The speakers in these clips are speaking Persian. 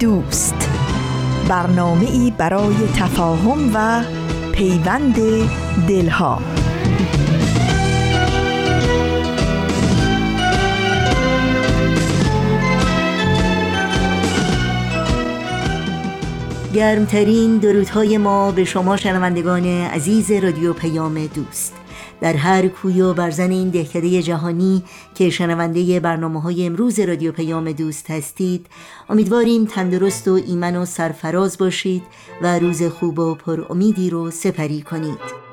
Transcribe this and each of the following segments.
دوست. برنامه ای برای تفاهم و پیوند دلها. گرمترین درودهای ما به شما شنوندگان عزیز رادیو پیام دوست. در هر کوی و برزن این دهکده جهانی که شنونده برنامه های امروز رادیو پیام دوست هستید امیدواریم تندرست و ایمن و سرفراز باشید و روز خوب و پر امیدی رو سپری کنید.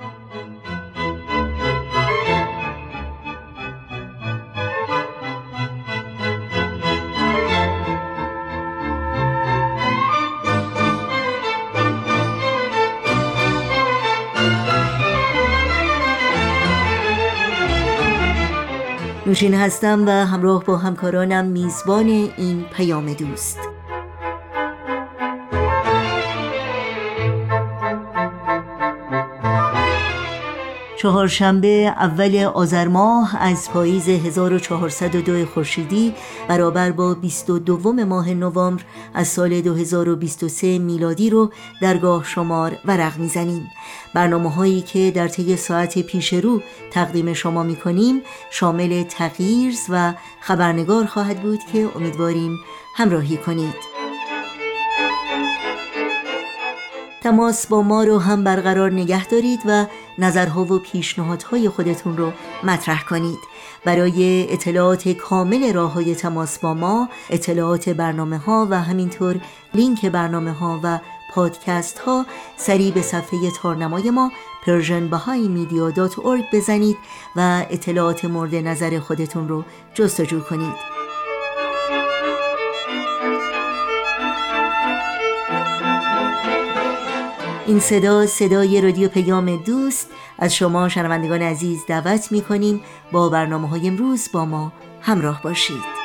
نوشین هستم و همراه با همکارانم میزبان این پیام دوست. چهارشنبه اول آذر ماه از پاییز 1402 خورشیدی برابر با 22 ماه نوامبر از سال 2023 میلادی رو درگاه شمار ورق می‌زنیم. برنامه هایی که در طی ساعت پیش رو تقدیم شما می کنیم شامل تغییرز و خبرنگار خواهد بود که امیدواریم همراهی کنید. تماس با ما رو هم برقرار نگه دارید و نظرها و پیشنهادهای خودتون رو مطرح کنید. برای اطلاعات کامل راه های تماس با ما اطلاعات برنامه ها و همینطور لینک برنامه ها و پادکست ها سریع به صفحه تارنمای ما persianbahaimedia.org بزنید و اطلاعات مورد نظر خودتون رو جستجو کنید. این صدا صدای رادیو پیام دوست. از شما شنوندگان عزیز دعوت می کنیم با برنامه های امروز با ما همراه باشید.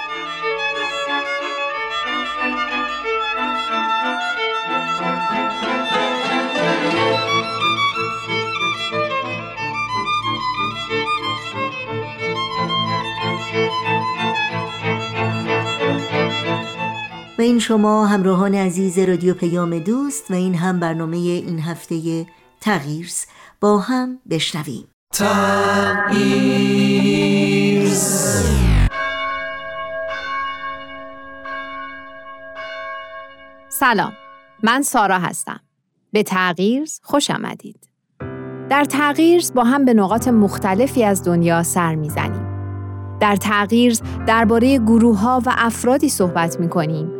این شما همراهان عزیز رادیو پیام دوست و این هم برنامه این هفته تغییرز با هم بشنویم. تغییرز سلام من سارا هستم. به تغییرز خوش آمدید. در تغییرز با هم به نقاط مختلفی از دنیا سر می‌زنیم. در تغییرز درباره گروه ها و افرادی صحبت می کنیم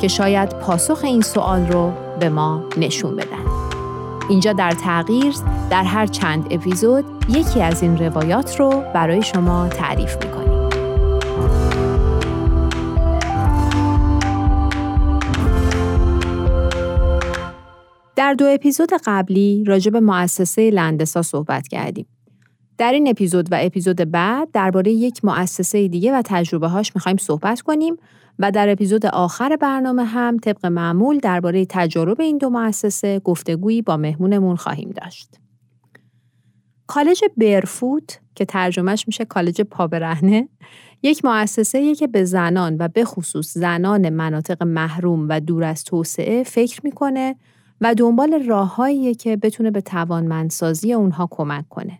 که شاید پاسخ این سوال رو به ما نشون بدن. اینجا در تغییر در هر چند اپیزود یکی از این روایات رو برای شما تعریف می‌کنیم. در دو اپیزود قبلی راجع به مؤسسه لندسا صحبت کردیم. در این اپیزود و اپیزود بعد درباره یک مؤسسه دیگه و تجربه هاش می‌خوایم صحبت کنیم و در اپیزود آخر برنامه هم طبق معمول درباره تجارب این دو مؤسسه گفتگویی با مهمونمون خواهیم داشت. کالج برفوت که ترجمهش میشه کالج پابرهنه یک مؤسسه که به زنان و به خصوص زنان مناطق محروم و دور از توسعه فکر می‌کنه و دنبال راههایی که بتونه به توانمندسازی اونها کمک کنه.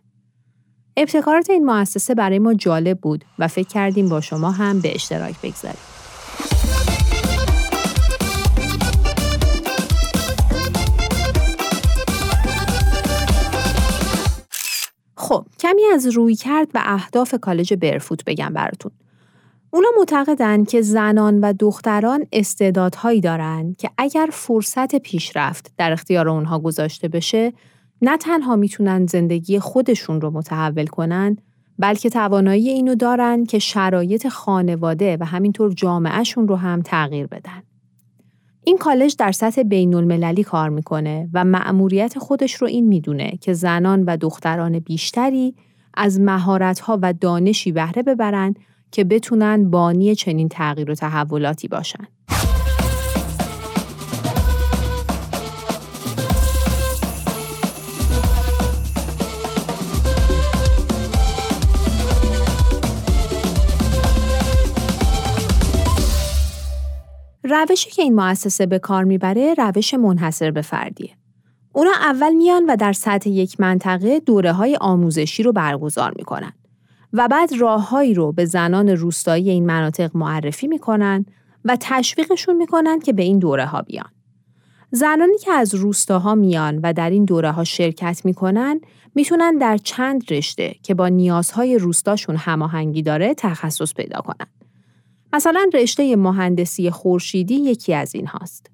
ابتکارات این مؤسسه برای ما جالب بود و فکر کردیم با شما هم به اشتراک بگذاریم. خب کمی از روی کرد و اهداف کالج برفوت بگم براتون. اونا معتقدند که زنان و دختران استعدادهایی دارند که اگر فرصت پیشرفت در اختیار اونها گذاشته بشه نه تنها می‌تونن زندگی خودشون رو متحول کنن بلکه توانایی اینو دارن که شرایط خانواده و همینطور جامعهشون رو هم تغییر بدن. این کالج در سطح بین المللی کار می‌کنه و مأموریت خودش رو این می‌دونه که زنان و دختران بیشتری از مهارت‌ها و دانشی بهره ببرن که بتونن بانی چنین تغییر و تحولاتی باشن. روشی که این مؤسسه به کار می‌بره روش منحصر به فردیه. اونا اول میان و در سطح یک منطقه دوره های آموزشی رو برگزار می‌کنن و بعد راههایی رو به زنان روستایی این مناطق معرفی می‌کنن و تشویقشون می‌کنن که به این دوره ها بیان. زنانی که از روستاها میان و در این دوره ها شرکت می‌کنن می‌تونن در چند رشته که با نیازهای روستاشون هماهنگی داره تخصص پیدا کنن. مثلا رشته مهندسی خورشیدی یکی از این هاست.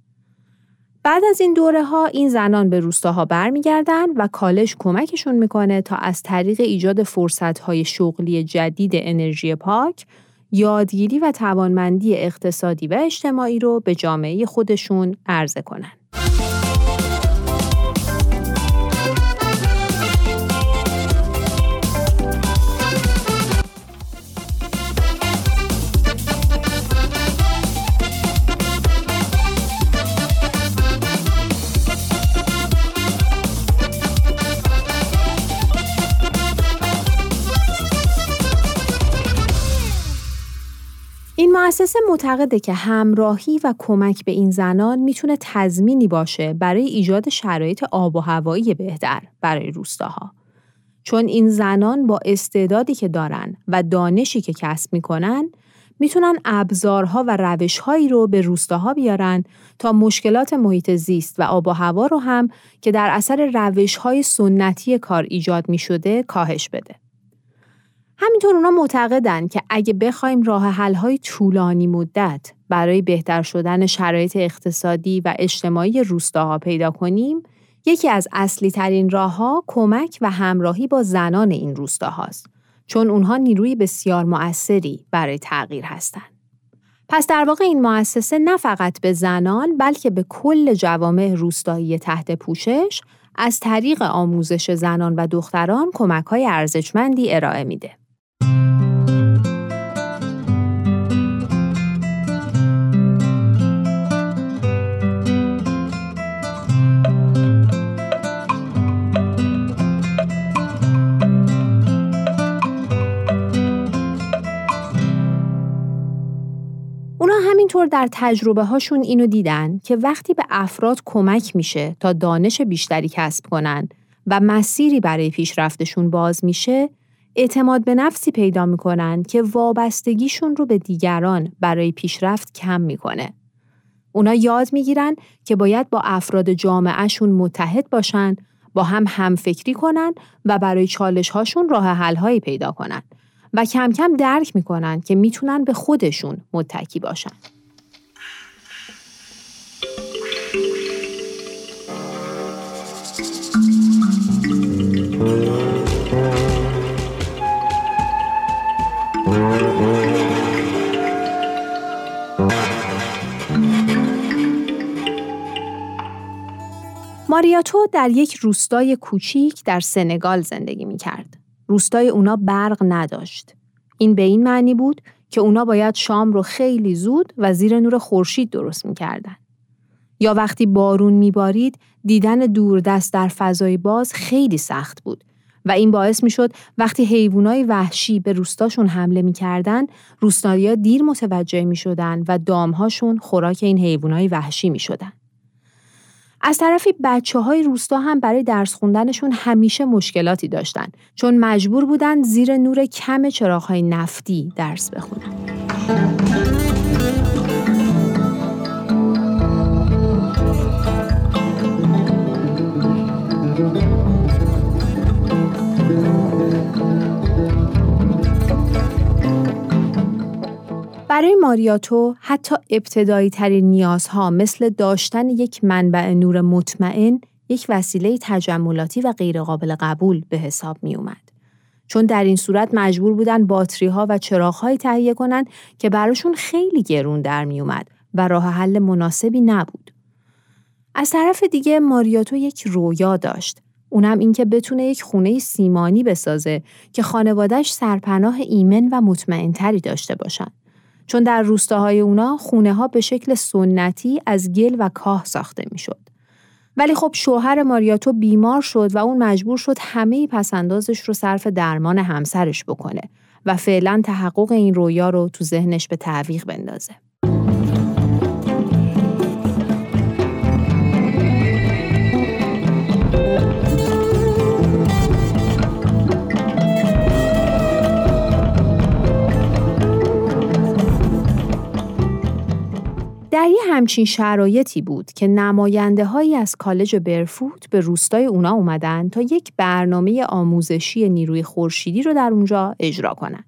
بعد از این دوره ها این زنان به روستاها برمیگردن و کالج کمکشون می‌کنه تا از طریق ایجاد فرصت های شغلی جدید انرژی پاک یادگیری و توانمندی اقتصادی و اجتماعی رو به جامعه خودشون عرضه کنن. مؤسسه معتقده که همراهی و کمک به این زنان می‌تونه تضمینی باشه برای ایجاد شرایط آب و هوایی بهتر برای روستاها. چون این زنان با استعدادی که دارن و دانشی که کسب می‌کنن می‌تونن ابزارها و روشهایی رو به روستاها بیارن تا مشکلات محیط زیست و آب و هوا رو هم که در اثر روشهای سنتی کار ایجاد می شده کاهش بده. همینطور اونا معتقدن که اگه بخوایم راه حل‌های طولانی مدت برای بهتر شدن شرایط اقتصادی و اجتماعی روستاها پیدا کنیم، یکی از اصلی ترین راه ها کمک و همراهی با زنان این روستاهاست چون اونها نیروی بسیار مؤثری برای تغییر هستند. پس در واقع این مؤسسه نه فقط به زنان بلکه به کل جوامع روستایی تحت پوشش از طریق آموزش زنان و دختران کمک های ارزشمندی ارائه میده. همینطور در تجربه هاشون اینو دیدن که وقتی به افراد کمک میشه تا دانش بیشتری کسب کنن و مسیری برای پیشرفتشون باز میشه اعتماد به نفسی پیدا می‌کنن که وابستگیشون رو به دیگران برای پیشرفت کم می‌کنه. اونا یاد می‌گیرن که باید با افراد جامعهشون متحد باشن، با هم همفکری کنن و برای چالش هاشون راه حل هایی پیدا کنن و کم کم درک می‌کنن که می‌تونن به خودشون متکی باشن. ماریاتو در یک روستای کوچیک در سنگال زندگی می کرد. روستای اونا برق نداشت. این به این معنی بود که اونا باید شام رو خیلی زود و زیر نور خورشید درست می‌کردن. یا وقتی بارون میبارید دیدن دوردست در فضای باز خیلی سخت بود و این باعث می‌شد وقتی حیوانای وحشی به روستاشون حمله می‌کردن روستایا دیر متوجه می‌شدن و دامهاشون خوراک این حیوانای وحشی می‌شدن. از طرفی بچه های روستا هم برای درس خوندنشون همیشه مشکلاتی داشتن چون مجبور بودن زیر نور کم چراغ های نفتی درس بخونن. ماریاتو حتی ابتدایی ترین نیازها مثل داشتن یک منبع نور مطمئن یک وسیله تجملاتی و غیرقابل قبول به حساب می اومد. چون در این صورت مجبور بودن باتری ها و چراغ های تهیه کنند که براشون خیلی گرون در می اومد و راه حل مناسبی نبود. از طرف دیگه ماریاتو یک رویا داشت. اونم اینکه بتونه یک خونه سیمانی بسازه که خانوادهش سرپناه ایمن و مطمئنتری داشته باشن. چون در روستاهای اونا خونه ها به شکل سنتی از گل و کاه ساخته می‌شد. ولی خب شوهر ماریاتو بیمار شد و اون مجبور شد همه پسندازش رو صرف درمان همسرش بکنه و فعلا تحقق این رویا رو تو ذهنش به تعویق بندازه. در یه همچین شرایطی بود که نماینده هایی از کالج برفوت به روستای اونا اومدن تا یک برنامه آموزشی نیروی خورشیدی رو در اونجا اجرا کنن.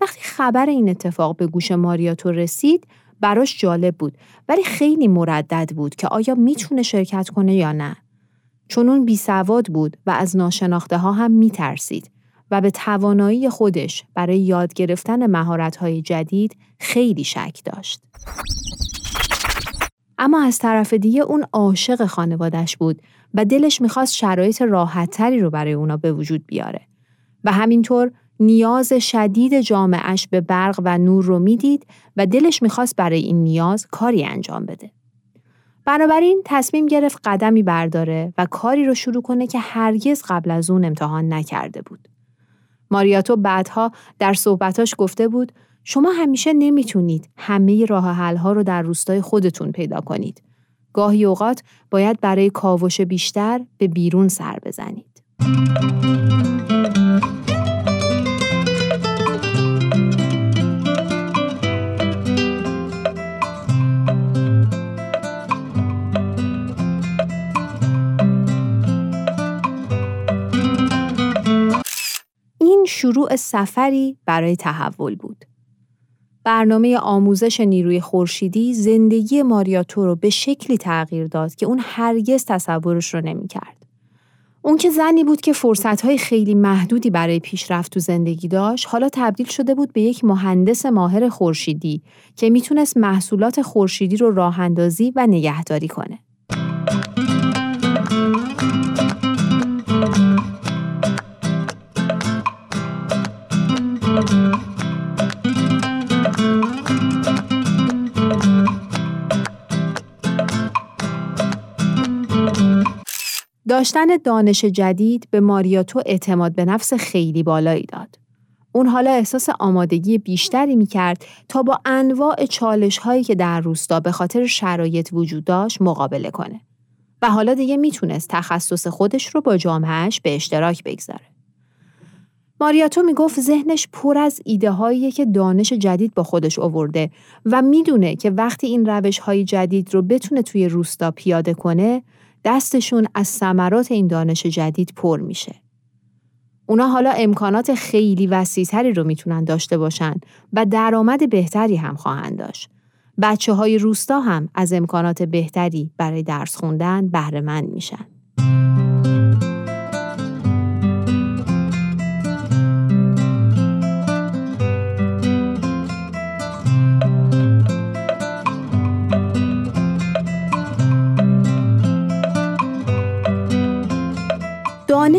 وقتی خبر این اتفاق به گوش ماریاتو رسید، براش جالب بود ولی خیلی مردد بود که آیا می‌تونه شرکت کنه یا نه. چون اون بی سواد بود و از ناشناخته ها هم میترسید و به توانایی خودش برای یاد گرفتن مهارت‌های جدید خیلی شک داشت. اما از طرف دیگه اون عاشق خانوادش بود و دلش می‌خواست شرایط راحتتری رو برای اونا به وجود بیاره. و همینطور نیاز شدید جامعش به برق و نور رو می‌دید و دلش می‌خواست برای این نیاز کاری انجام بده. بنابراین تصمیم گرفت قدمی برداره و کاری رو شروع کنه که هرگز قبل از اون امتحان نکرده بود. ماریاتو بعدها در صحبتاش گفته بود شما همیشه نمی‌تونید همه راه حل ها رو در روستای خودتون پیدا کنید. گاهی اوقات باید برای کاوش بیشتر به بیرون سر بزنید. شروع سفری برای تحول بود. برنامه آموزش نیروی خورشیدی زندگی ماریاتو رو به شکلی تغییر داد که اون هرگز تصورش رو نمی‌کرد. اون که زنی بود که فرصتهای خیلی محدودی برای پیشرفت تو زندگی داشت، حالا تبدیل شده بود به یک مهندس ماهر خورشیدی که می‌تونست محصولات خورشیدی رو راه اندازی و نگهداری کنه. داشتن دانش جدید به ماریاتو اعتماد به نفس خیلی بالایی داد. اون حالا احساس آمادگی بیشتری می کرد تا با انواع چالش هایی که در روستا به خاطر شرایط وجود داشت مقابله کنه. و حالا دیگه می‌تونست تخصص خودش رو با جامعهش به اشتراک بگذاره. ماریاتو می‌گفت ذهنش پر از ایده هایی که دانش جدید با خودش آورده و می‌دونه که وقتی این روش های جدید رو بتونه توی روستا پیاده کنه دستشون از ثمرات این دانش جدید پر میشه. اونا حالا امکانات خیلی وسیعتری رو می‌تونن داشته باشن و درآمد بهتری هم خواهند داشت. بچه های روستا هم از امکانات بهتری برای درس خوندن بهره میشن.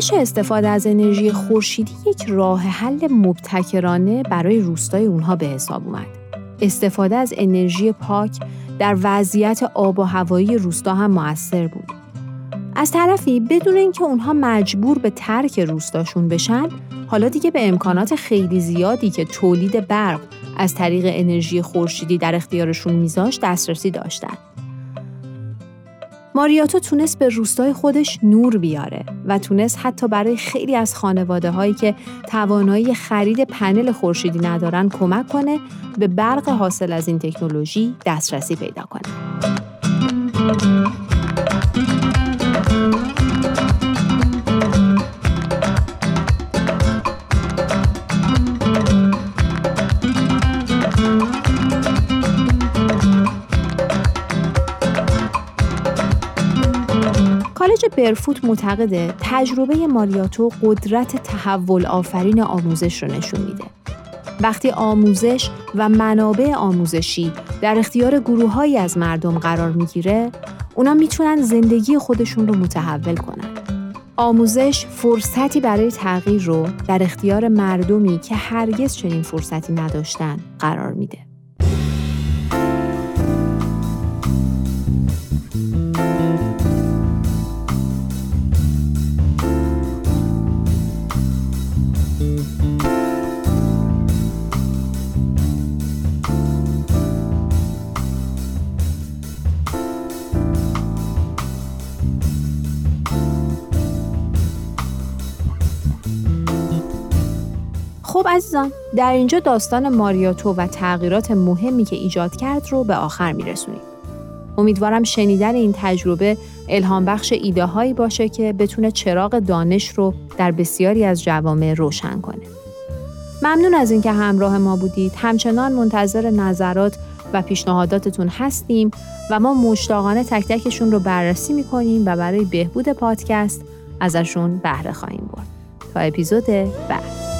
دانش استفاده از انرژی خورشیدی یک راه حل مبتکرانه برای روستای اونها به حساب اومد. استفاده از انرژی پاک در وضعیت آب و هوایی روستا هم موثر بود. از طرفی بدون اینکه اونها مجبور به ترک روستاشون بشن، حالا دیگه به امکانات خیلی زیادی که تولید برق از طریق انرژی خورشیدی در اختیارشون میذاشت دسترسی داشتند. ماریاتو تونست به روستای خودش نور بیاره و تونست حتی برای خیلی از خانواده هایی که توانایی خرید پنل خورشیدی ندارن کمک کنه به برق حاصل از این تکنولوژی دسترسی پیدا کنه. برفوت معتقده تجربه ماریاتو قدرت تحول آفرین آموزش رو نشون میده. وقتی آموزش و منابع آموزشی در اختیار گروههایی از مردم قرار می‌گیره، اونا می‌تونن زندگی خودشون رو متحول کنن. آموزش فرصتی برای تغییر رو در اختیار مردمی که هرگز چنین فرصتی نداشتن قرار میده. عزیزان در اینجا داستان ماریاتو و تغییرات مهمی که ایجاد کرد رو به آخر میرسونیم. امیدوارم شنیدن این تجربه الهام بخش ایده هایی باشه که بتونه چراغ دانش رو در بسیاری از جوامع روشن کنه. ممنون از اینکه همراه ما بودید. همچنان منتظر نظرات و پیشنهاداتتون هستیم و ما مشتاقانه تک تکشون رو بررسی می‌کنیم و برای بهبود پادکست ازشون بهره خواهیم برد. تا اپیزود بعد.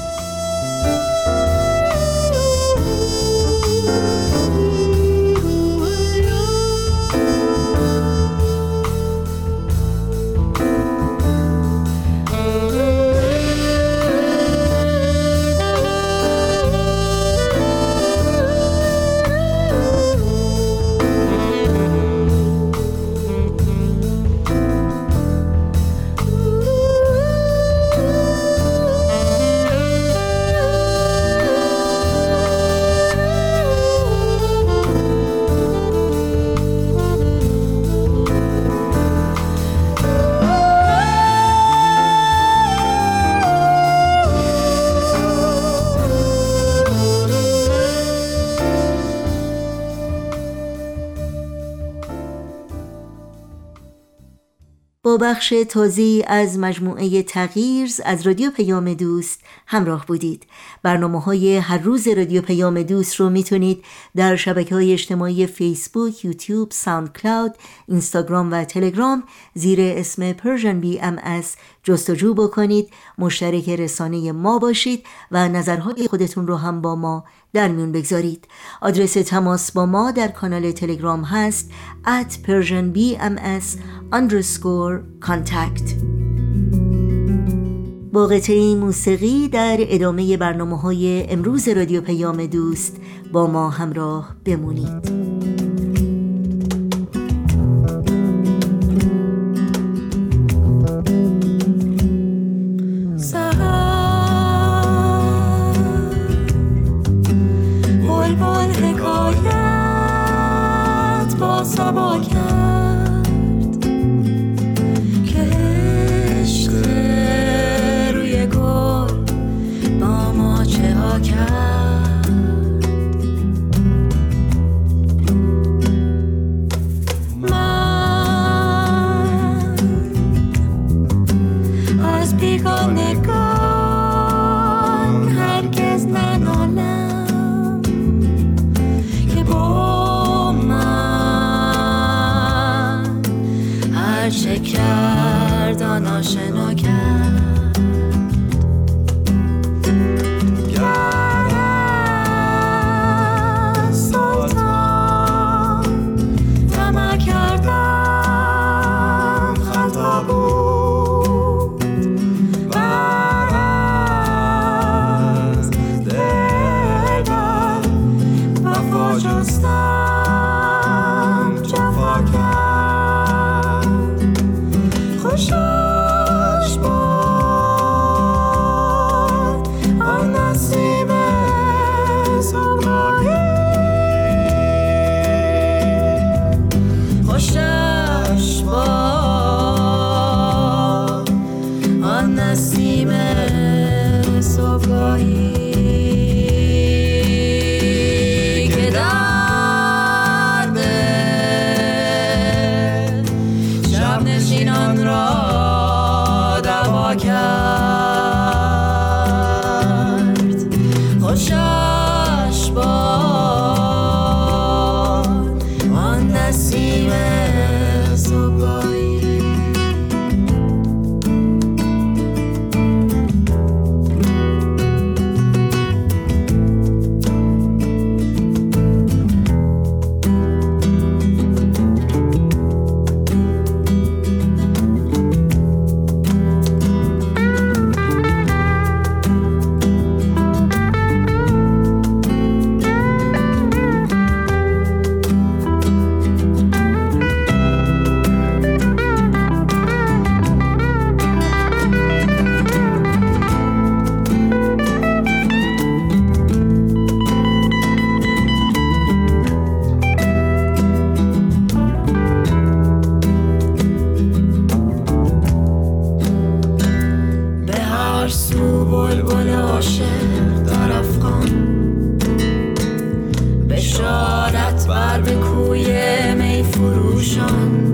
بخش تازی از مجموعه تغییرز از رادیو پیام دوست همراه بودید. برنامه های هر روز رادیو پیام دوست رو می‌تونید در شبکه های اجتماعی فیسبوک، یوتیوب، ساوند کلاود، اینستاگرام و تلگرام زیر اسم ام از جستجو بکنید. مشترک رسانه ما باشید و نظرهای خودتون رو هم با ما در میون بگذارید. آدرس تماس با ما در کانال تلگرام هست at persianbms underscore با قطعه موسیقی در ادامه برنامه های امروز رادیو پیام دوست با ما همراه بمونید. آرزو بل عاشق در افغان. بشارت بر به کوی می فروشان.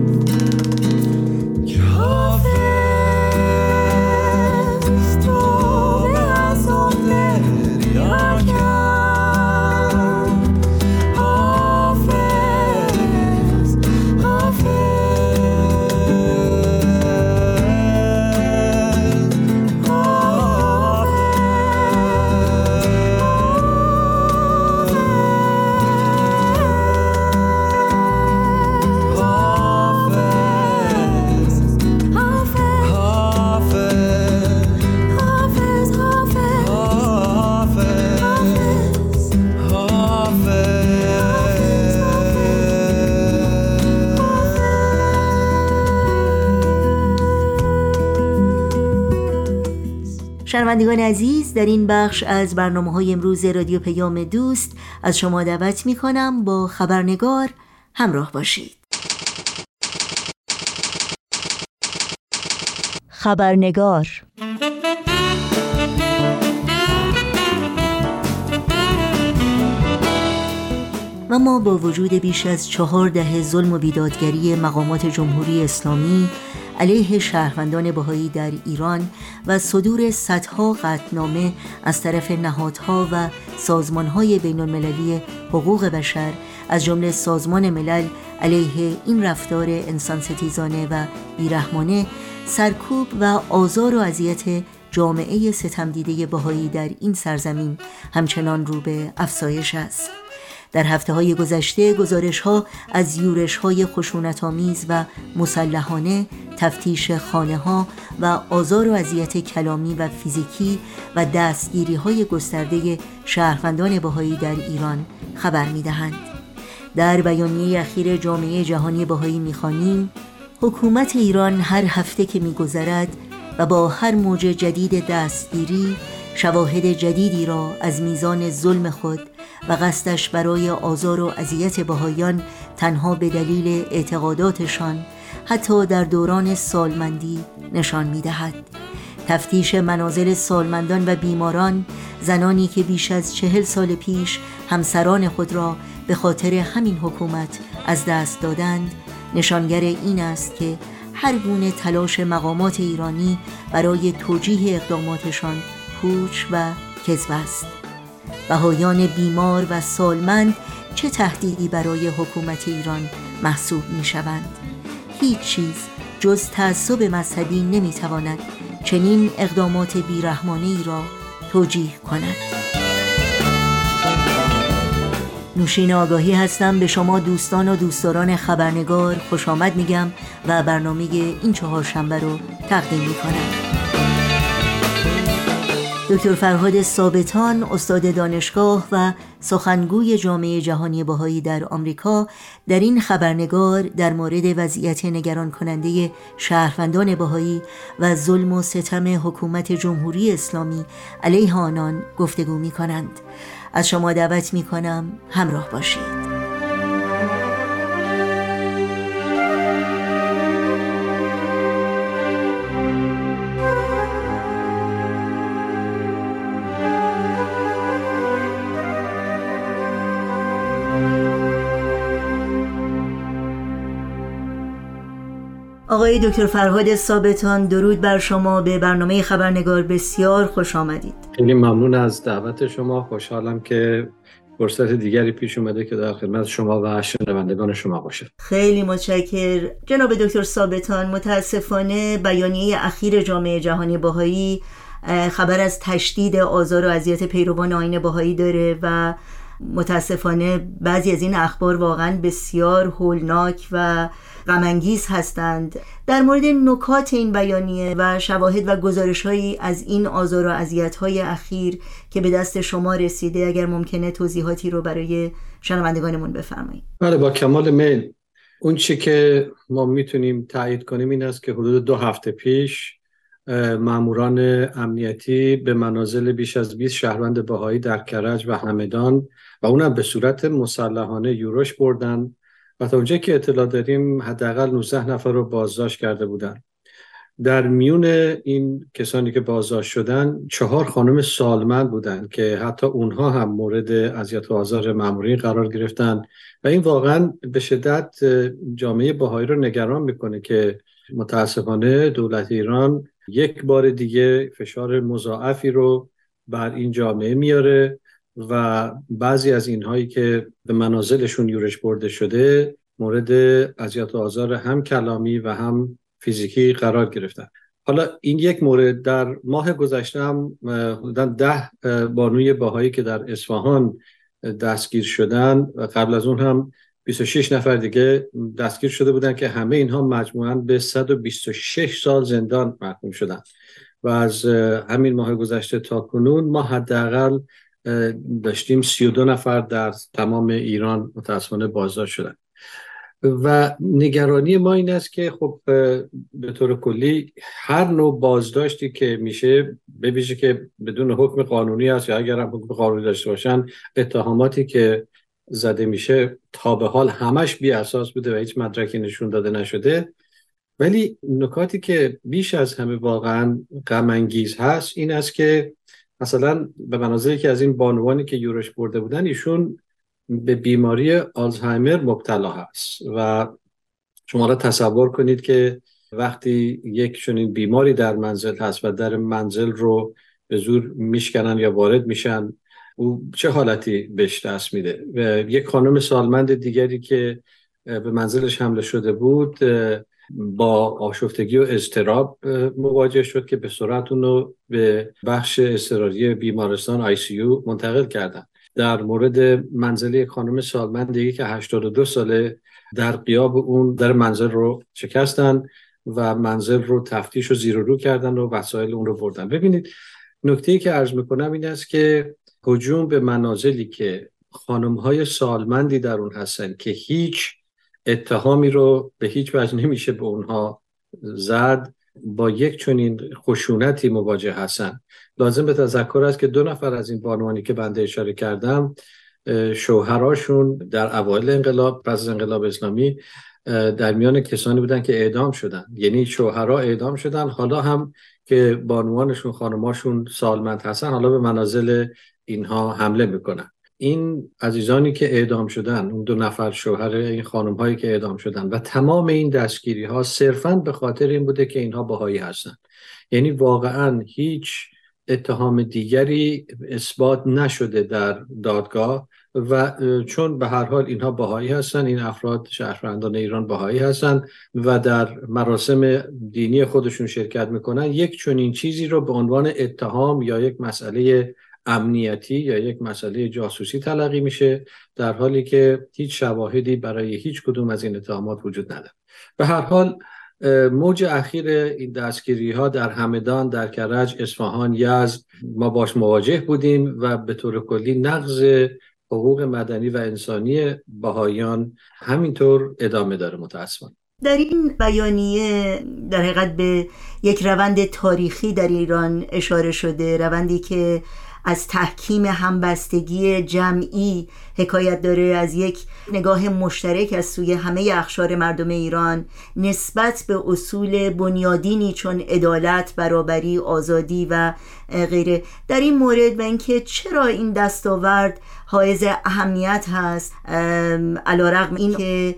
شنوندگان عزیز در این بخش از برنامه های امروز رادیو پیام دوست از شما دعوت می کنم با خبرنگار همراه باشید. خبرنگار و ما با وجود بیش از چهار دهه ظلم و بیدادگری مقامات جمهوری اسلامی علیه شهروندان بهایی در ایران و صدور صدها قطنامه از طرف نهادها و سازمانهای بین المللی حقوق بشر از جمله سازمان ملل علیه این رفتار انسان ستیزانه و بیرحمانه سرکوب و آزار و اذیت جامعه ستمدیده بهایی در این سرزمین همچنان رو به افزایش است. در هفته های گذشته گزارش ها از یورش های خشونت آمیز و مسلحانه تفتیش خانه ها و آزار و اذیت کلامی و فیزیکی و دستگیری های گسترده شهروندان بهایی در ایران خبر می دهند. در بیانیه اخیر جامعه جهانی بهایی می‌خوانیم حکومت ایران هر هفته که میگذرد و با هر موج جدید دستگیری شواهد جدیدی را از میزان ظلم خود و قصدش برای آزار و اذیت بهایان تنها به دلیل اعتقاداتشان حتی در دوران سالمندی نشان می دهد. تفتیش منازل سالمندان و بیماران زنانی که بیش از چهل سال پیش همسران خود را به خاطر همین حکومت از دست دادند نشانگر این است که هر گونه تلاش مقامات ایرانی برای توجیه اقداماتشان پوچ و کذب است بهایان بیمار و سالمند چه تهدیدی برای حکومت ایران محسوب می شوند هیچ چیز جز تعصب مذهبی نمی تواند چنین اقدامات بیرحمانه را توجیه کند. نوشین آگاهی هستم به شما دوستان و دوستداران خبرنگار خوش آمد میگم و برنامه این چهار شنبه رو تقدیم می دکتر فرهاد ثابتان استاد دانشگاه و سخنگوی جامعه جهانی بهایی در آمریکا در این خبرنگار در مورد وضعیت نگران کننده شهروندان بهایی و ظلم و ستم حکومت جمهوری اسلامی علیه آنان گفتگو می کنند از شما دعوت می کنم همراه باشید. آقای دکتر فرهاد ثابتان درود بر شما. به برنامه خبرنگار بسیار خوش آمدید. خیلی ممنون از دعوت شما. خوشحالم که فرصت دیگری پیش اومده که در خدمت شما و شنوندگان شما باشه خیلی متشکر جناب دکتر ثابتان متاسفانه بیانیه اخیر جامعه جهانی باهایی خبر از تشدید آزار و اذیت پیروان آین باهایی داره و متاسفانه بعضی از این اخبار واقعا بسیار هولناک و غمانگیز هستند. در مورد نکات این بیانیه و شواهد و گزارش هایی از این آزار و اذیت های اخیر که به دست شما رسیده اگر ممکنه توضیحاتی رو برای شنوندگانمون بفرمایید. بله با کمال میل. اون چی که ما می‌تونیم تایید کنیم این است که حدود دو هفته پیش ماموران امنیتی به منازل بیش از 20 شهروند بهایی در کرج و همدان و اونم به صورت مسلحانه یوروش بردن. و تا اونجا که اطلاع داریم حداقل 19 نفر رو بازداشت کرده بودن. در میون این کسانی که بازداشت شدن چهار خانم سالمند بودند که حتی اونها هم مورد اذیت و آزار ماموری قرار گرفتن و این واقعا به شدت جامعه باهایی رو نگران می‌کنه که متاسفانه دولت ایران یک بار دیگه فشار مضاعفی رو بر این جامعه میاره. و بعضی از اینهایی که به منازلشون یورش برده شده مورد اذیت و آزار هم کلامی و هم فیزیکی قرار گرفتن. حالا این یک مورد در ماه گذشته هم ده بانوی باهایی که در اصفهان دستگیر شدن و قبل از اون هم 26 نفر دیگه دستگیر شده بودن که همه اینها مجموعا به 126 سال زندان محکوم شدن. و از همین ماه گذشته تا کنون ما حداقل داشتیم 32 نفر در تمام ایران متاسفانه بازداشت شدن. و نگرانی ما این است که خب به طور کلی هر نوع بازداشتی که میشه ببیشه که بدون حکم قانونی است یا اگر هم حکم قانونی داشته باشن اتهاماتی که زده میشه تا به حال همش بی اساس بوده و هیچ مدرکی نشون داده نشده. ولی نکاتی که بیش از همه واقعا غم هست این است که مثلا به مناظری که از این بانوانی که یورش برده بودن ایشون به بیماری آلزایمر مبتلا هست و شما را تصور کنید که وقتی یک چنین بیماری در منزل هست و در منزل رو به زور میشکنن یا وارد میشن او چه حالتی بهش دست میده؟ و یک خانم سالمند دیگری که به منزلش حمله شده بود با آشفتگی و اضطراب مواجه شد که به سرعت اونو به بخش اضطراری بیمارستان آی سی منتقل کردن. در مورد منزل یک خانم سالمندی که 82 ساله در قیاب اون در منزل رو شکستن و منزل رو تفتیش و زیر و رو کردن و وسایل اون رو بردن. ببینید نکته که عرض می‌کنم این است که هجوم به منازلی که خانم های سالمندی در اون هستن که هیچ اتهامی رو به هیچ وجه نمیشه به اونها زد. با یک چنین خشونتی مواجه هستن. لازم به تذکر است که دو نفر از این بانوانی که بنده اشاره کردم شوهراشون در اوایل انقلاب پس از انقلاب اسلامی در میان کسانی بودن که اعدام شدن. یعنی شوهرها اعدام شدن. حالا هم که بانوانشون خانماشون سالمند هستن حالا به منازل اینها حمله می‌کنن. این عزیزانی که اعدام شدن اون دو نفر شوهر این خانم هایی که اعدام شدن و تمام این دستگیری ها صرفا به خاطر این بوده که اینها باهایی هستن. یعنی واقعا هیچ اتهام دیگری اثبات نشده در دادگاه و چون به هر حال اینها باهایی هستن این افراد شهروندان ایران باهایی هستن و در مراسم دینی خودشون شرکت می‌کنن یک چنین چیزی رو به عنوان اتهام یا یک مسئله امنیتی یا یک مسئله جاسوسی تلقی میشه در حالی که هیچ شواهدی برای هیچ کدوم از این اتهامات وجود نداره. به هر حال موج اخیر این دستگیری ها در همدان در کرج اصفهان یزد ما باش مواجه بودیم و به طور کلی نقض حقوق مدنی و انسانی بهاییان همینطور ادامه داره متاسفانه. در این بیانیه در حقیقت به یک روند تاریخی در ایران اشاره شده روندی که از تحکیم همبستگی جمعی حکایت داره. از یک نگاه مشترک از سوی همه اخشار مردم ایران نسبت به اصول بنیادینی چون عدالت برابری آزادی و غیره. در این مورد و اینکه چرا این دستاورد حائز اهمیت هست علا رقم این که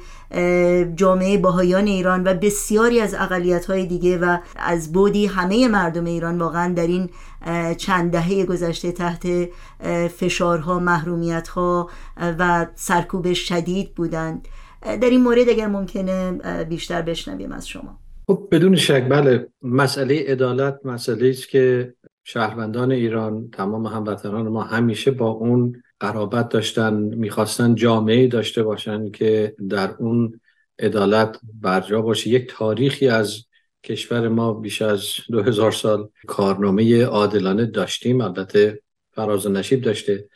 جامعه باهایان ایران و بسیاری از اقلیت های دیگه و از بودی همه مردم ایران واقعا در این چند دهه گذشته تحت فشارها محرومیتها و سرکوب شدید بودند. در این مورد اگر ممکنه بیشتر بشنویم از شما. خب بدون شک بله. مسئله عدالت مسئله است که شهروندان ایران تمام هموطنان ما همیشه با اون قرابت داشتن می‌خواستن جامعه داشته باشن که در اون عدالت برجا باشه. یک تاریخی از کشور ما بیش از دو هزار سال کارنامه عادلانه داشتیم. البته فراز و نشیب داشته.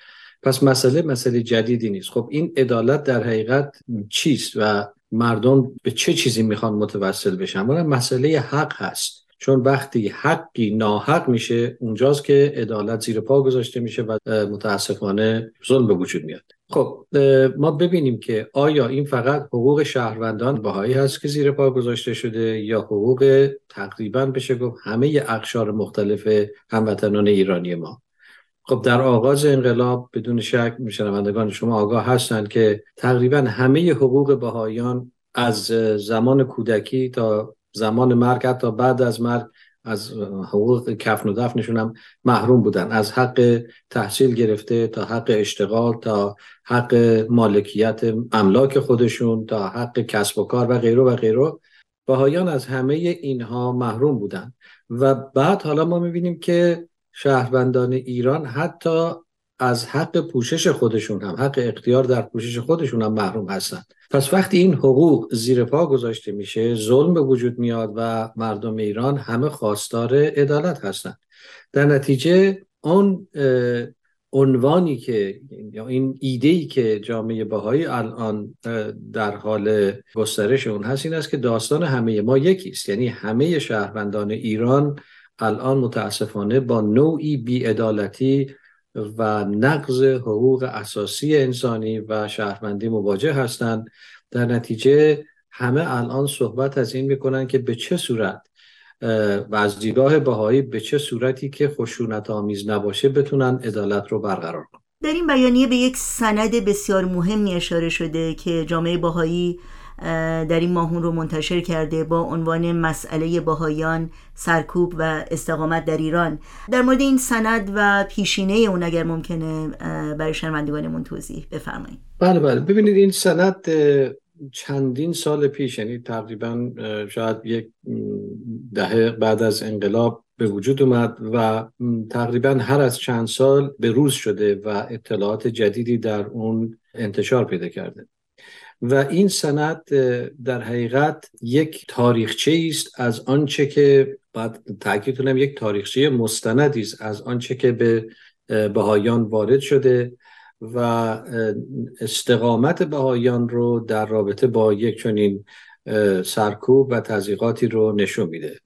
پس مسئله مسئله جدیدی نیست. خب این عدالت در حقیقت چیست و مردم به چه چیزی می‌خوان متوسل بشن؟ مسئله حق هست. چون وقتی حقی ناحق میشه اونجاست که عدالت زیر پا گذاشته میشه و متاسفانه ظلم به وجود میاد. خب ما ببینیم که آیا این فقط حقوق شهروندان بهایی هست که زیر پا گذاشته شده یا حقوق تقریبا بشه گفت همه اقشار مختلف هموطنان ایرانی ما. خب در آغاز انقلاب بدون شک میشنوندگان شما آگاه هستند که تقریبا همه حقوق بهاییان از زمان کودکی تا زمان مرگ حتی بعد از مرگ از حقوق کفن و دفنشون هم محروم بودن. از حق تحصیل گرفته تا حق اشتغال تا حق مالکیت املاک خودشون تا حق کسب و کار و غیره و غیره. بهایان از همه اینها محروم بودن. و بعد حالا ما می‌بینیم که شهروندان ایران حتی از حق پوشش خودشون هم حق اختیار در پوشش خودشون هم محروم هستند پس وقتی این حقوق زیر پا گذاشته میشه ظلم به وجود میاد و مردم ایران همه خواستار عدالت هستند در نتیجه اون عنوانی که یا این ایده ای که جامعه بهایی الان در حال گسترش اون هست این است که داستان همه ما یکی است. یعنی همه شهروندان ایران الان متاسفانه با نوعی بیعدالتی و نقض حقوق اساسی انسانی و شهروندی مواجه هستند. در نتیجه همه الان صحبت از این می‌کنن که به چه صورت و از دیدگاه بهایی به چه صورتی که خشونت آمیز نباشه بتونن عدالت رو برقرار کنن. در این بیانیه به یک سند بسیار مهمی اشاره شده که جامعه باهایی در این ماهون رو منتشر کرده با عنوان مسئله باهایان سرکوب و استقامت در ایران. در مورد این سند و پیشینه اون اگر ممکنه برای شنوندگانمون توضیح بفرمایید. بله بله. ببینید این سند چندین سال پیش یعنی تقریبا شاید یک دهه بعد از انقلاب به وجود اومد و تقریبا هر از چند سال به روز شده و اطلاعات جدیدی در اون انتشار پیدا کرده. و این سند در حقیقت یک تاریخچه است از آنچه که بعد تاکید کنم یک تاریخچه مستندی است از آنچه که به بهایان وارد شده و استقامت بهایان رو در رابطه با یک چنین سرکوب و تضییقاتی رو نشون میده.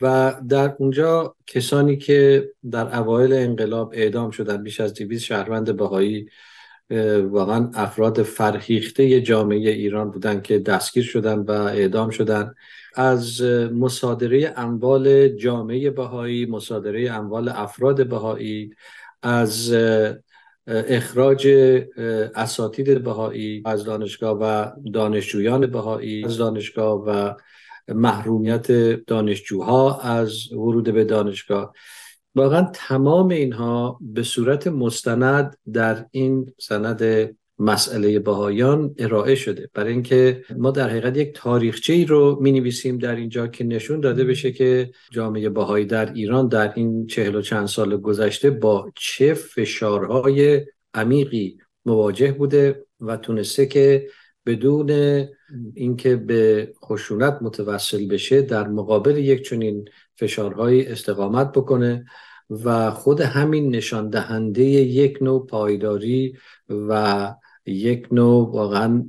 و در اونجا کسانی که در اوایل انقلاب اعدام شدن بیش از 200 شهروند بهایی واقعا افراد فرهیخته جامعه ایران بودن که دستگیر شدن و اعدام شدن. از مصادره اموال جامعه بهایی مصادره اموال افراد بهایی از اخراج اساتید بهایی از دانشگاه و دانشجویان بهایی از دانشگاه و محرومیت دانشجوها از ورود به دانشگاه. واقعا تمام اینها به صورت مستند در این سند مسئله بهایان ارائه شده. برای اینکه ما در حقیقت یک تاریخچه ای رو می نویسیم در اینجا که نشون داده بشه که جامعه بهایی در ایران در این چهل و چند سال گذشته با چه فشارهای عمیقی مواجه بوده و تونسته که بدون اینکه به خشونت متوسل بشه در مقابل یک چنین فشارهای استقامت بکنه و خود همین نشان دهنده یک نوع پایداری و یک نوع واقعا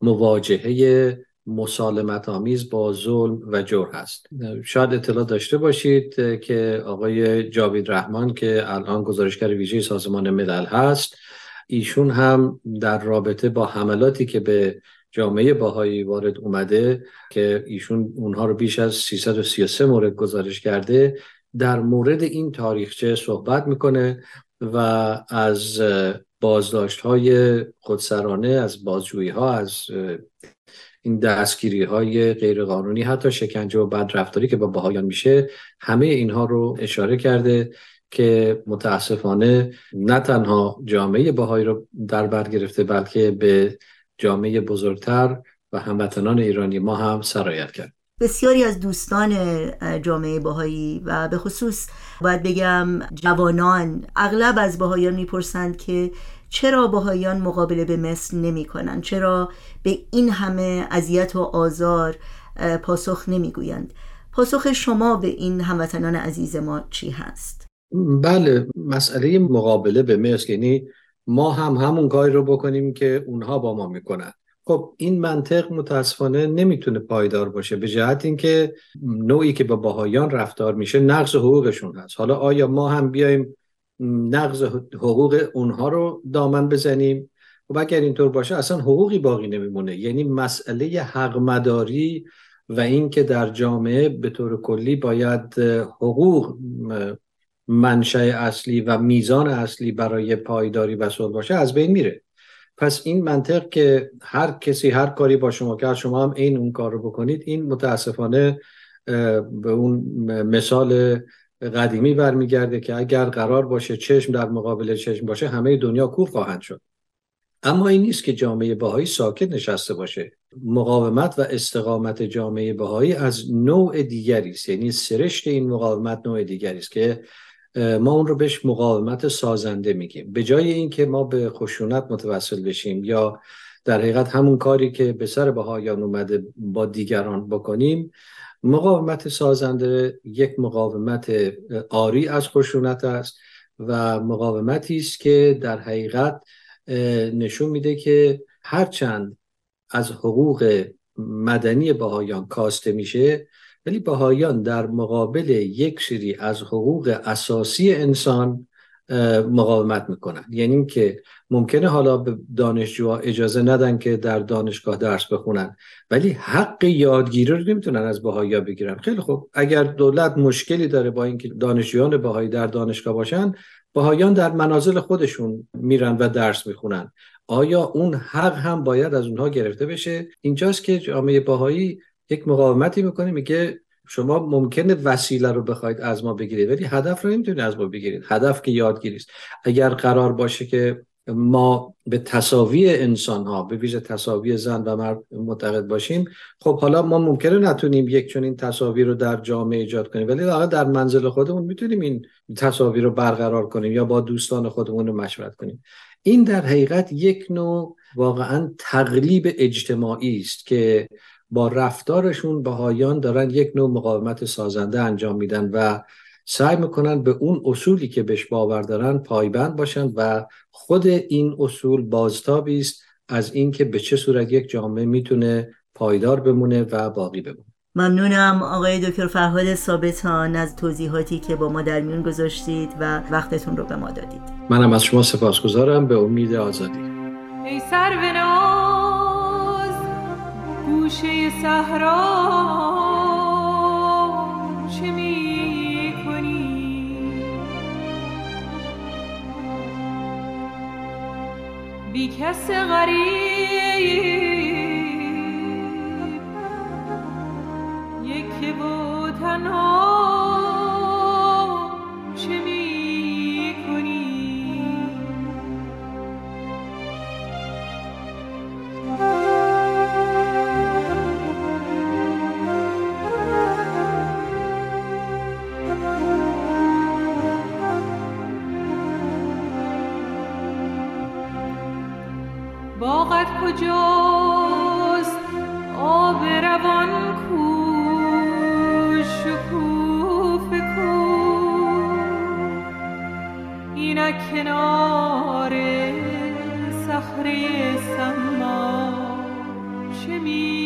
مواجهه مسالمت آمیز با ظلم و جور هست. شاید اطلاع داشته باشید که آقای جاوید رحمان که الان گزارشگر ویژه سازمان ملل هست ایشون هم در رابطه با حملاتی که به جامعه باهایی وارد اومده که ایشون اونها رو بیش از 333 مورد گزارش کرده. در مورد این تاریخچه صحبت می‌کنه و از بازداشت های خودسرانه از بازجویی ها از این دستگیری های غیرقانونی حتی شکنجه و بدرفتاری که با بهایان میشه همه اینها رو اشاره کرده که متاسفانه نه تنها جامعه بهایی رو در بر گرفته بلکه به جامعه بزرگتر و هموطنان ایرانی ما هم سرایت کرد. بسیاری از دوستان جامعه باهایی و به خصوص باید بگم جوانان اغلب از باهایان می‌پرسند که چرا باهایان مقابله به مصر نمی کنند چرا به این همه اذیت و آزار پاسخ نمی‌گویند؟ پاسخ شما به این هموطنان عزیز ما چی هست؟ بله مسئله مقابله به مصر یعنی ما هم همون کاری رو بکنیم که اونها با ما می‌کنن. خب این منطق متاسفانه نمی‌تونه پایدار باشه به جهت اینکه نوعی که با باهایان رفتار میشه نقض حقوقشون هست. حالا آیا ما هم بیایم نقض حقوق اونها رو دامن بزنیم؟ و اگر اینطور باشه اصلا حقوقی باقی نمیمونه. یعنی مسئله حق مداری و اینکه در جامعه به طور کلی باید حقوق منشأ اصلی و میزان اصلی برای پایداری و صلح باشه از بین میره. پس این منطق که هر کسی هر کاری با شما کرد شما هم این اون کار رو بکنید این متاسفانه به اون مثال قدیمی برمیگرده که اگر قرار باشه چشم در مقابل چشم باشه همه دنیا کور خواهند شد. اما این نیست که جامعه بهایی ساکت نشسته باشه. مقاومت و استقامت جامعه بهایی از نوع دیگری است. یعنی سرشت این مقاومت نوع دیگری است که ما اون رو بهش مقاومت سازنده میگیم. به جای اینکه ما به خشونت متوسل بشیم یا در حقیقت همون کاری که به سر بهایان اومده با دیگران بکنیم مقاومت سازنده یک مقاومت آری از خشونت است و مقاومتی است که در حقیقت نشون میده که هرچند از حقوق مدنی بهایان کاسته میشه ولی بهایان در مقابل یک سری از حقوق اساسی انسان مقاومت می‌کنن. یعنی که ممکنه حالا به دانشجوها اجازه ندن که در دانشگاه درس بخونن ولی حق یادگیری رو نمی‌تونن از بهایی بگیرن. خیلی خوب. اگر دولت مشکلی داره با اینکه دانشجویان بهایی در دانشگاه باشن بهایان در منازل خودشون میرن و درس می‌خونن. آیا اون حق هم باید از اونها گرفته بشه؟ اینجاست که جامعه بهایی یک مقاومتی می‌کنه میگه شما ممکنه وسیله رو بخواید از ما بگیرید ولی هدف رو نمی‌تونید از ما بگیرید. هدف که یادگیری است اگر قرار باشه که ما به تصاوی انسان ها به ویژه تصاوی زن و مرد معتقد باشیم خب حالا ما ممکنه نتونیم یک چنین تصاوی رو در جامعه ایجاد کنیم ولی واقعا در منزل خودمون می‌تونیم این تصاوی رو برقرار کنیم یا با دوستان خودمون مشورت کنیم. این در حقیقت یک نوع واقعا تقلیب اجتماعی است که با رفتارشون بهایان دارن یک نوع مقاومت سازنده انجام میدن و سعی می‌کنن به اون اصولی که بهش باور دارن پایبند باشن و خود این اصول بازتابی است از اینکه به چه صورت یک جامعه می‌تونه پایدار بمونه و باقی بمونه. ممنونم آقای دکتر فرهاد ثابتان از توضیحاتی که با ما در میون گذاشتید و وقتتون رو به ما دادید. منم از شما سپاسگزارم. به امید آزادی. ای سر گوشه صحرا چه می کنی بی کس غریب یکی و تنها باغت کجاست؟ آب روان کو شکوفه کو اینک کنار صخره سما. چه می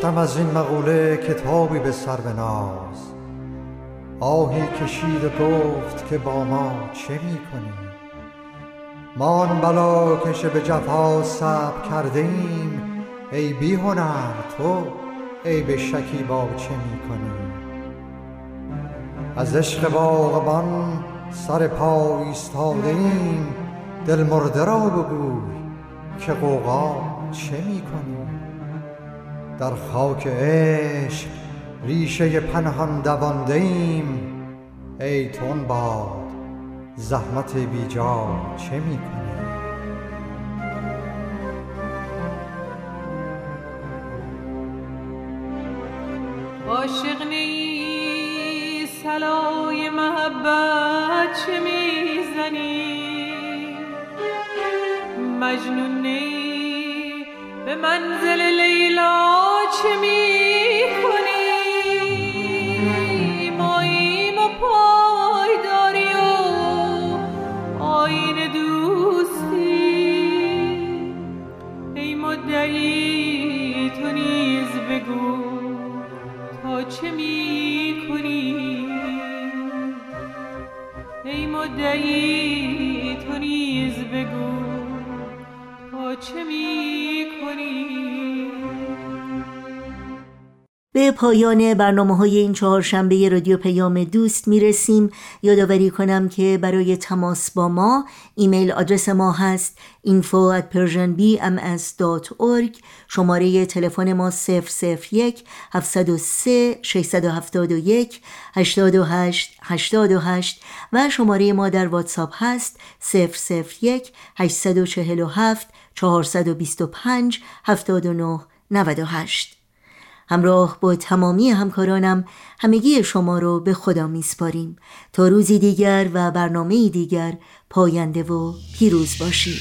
گفتم از این مقوله کتابی به سر بناز. آهی کشید گفت که با ما چه می کنی ما آن بلاکش به جفا صبر کرده ایم ای بی هنر تو عیب شکیبا چه می کنی از عشق باغبان سر پا ایستاده ایم دل مرده را بگوی که غوغا چه می کنی در خاک عشق ریشه پنهان دوانده ایم. ای تن باد زحمت بیجا چه می به پایان برنامه های این چهارشنبه رادیو پیام دوست می رسیم یادآوری کنم که برای تماس با ما ایمیل آدرس ما هست info at persianbms.org شماره تلفن ما 001 703 671 828 828 و شماره ما در واتساپ هست 001 847 425 79 98 همراه با تمامی همکارانم همگی شما رو به خدا میسپاریم. تا روزی دیگر و برنامه دیگر پاینده و پیروز باشید.